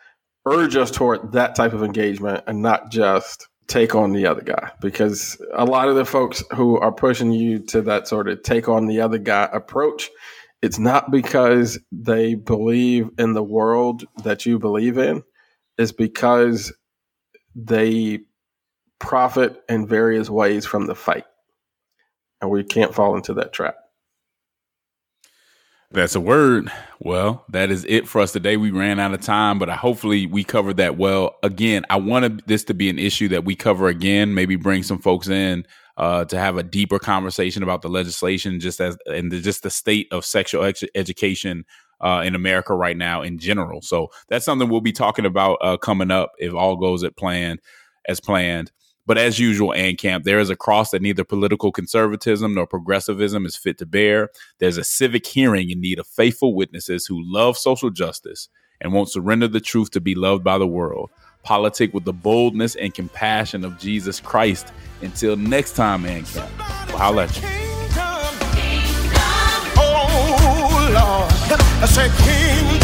urge us toward that type of engagement and not just take on the other guy. Because a lot of the folks who are pushing you to that sort of take on the other guy approach it's not because they believe in the world that you believe in. It's because they profit in various ways from the fight. And we can't fall into that trap that's a word. Well, that is it for us today. We ran out of time, but hopefully we covered that well. Again, I wanted this to be an issue that we cover again, maybe bring some folks in uh, to have a deeper conversation about the legislation, just as and the, just the state of sexual ex- education uh, in America right now in general. So that's something we'll be talking about uh, coming up if all goes at plan as planned. But as usual, Camp, there is a cross that neither political conservatism nor progressivism is fit to bear. There's a civic hearing in need of faithful witnesses who love social justice and won't surrender the truth to be loved by the world. Politic with the boldness and compassion of Jesus Christ. Until next time, Camp. We'll you. Kingdom. Kingdom. Oh, Lord. I said, Kingdom.